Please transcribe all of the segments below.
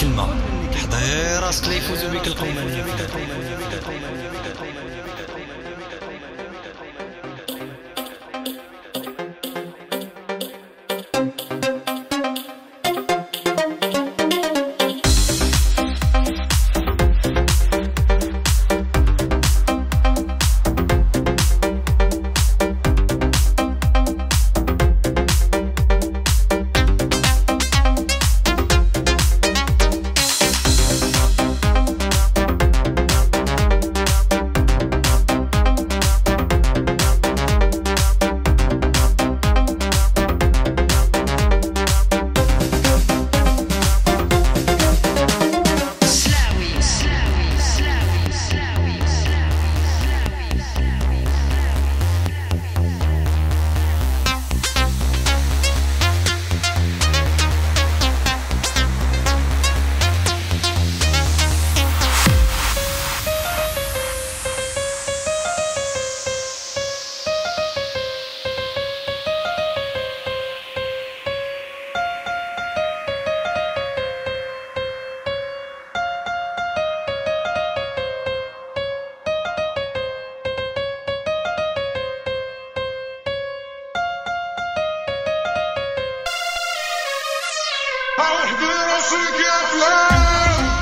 كلمة حضير راسك ليفوزوا بك القومانية احضر راسك يا فلان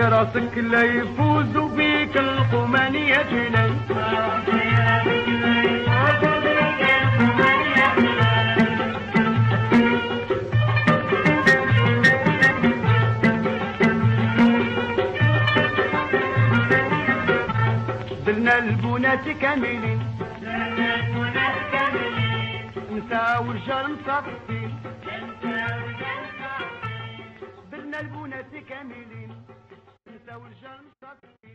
راسك لا يفوز بيك القمانية جني دلنا البنات كاملين. نساء ورجال مصفين دلنا البنات كاملين. نساء ورجال مصفين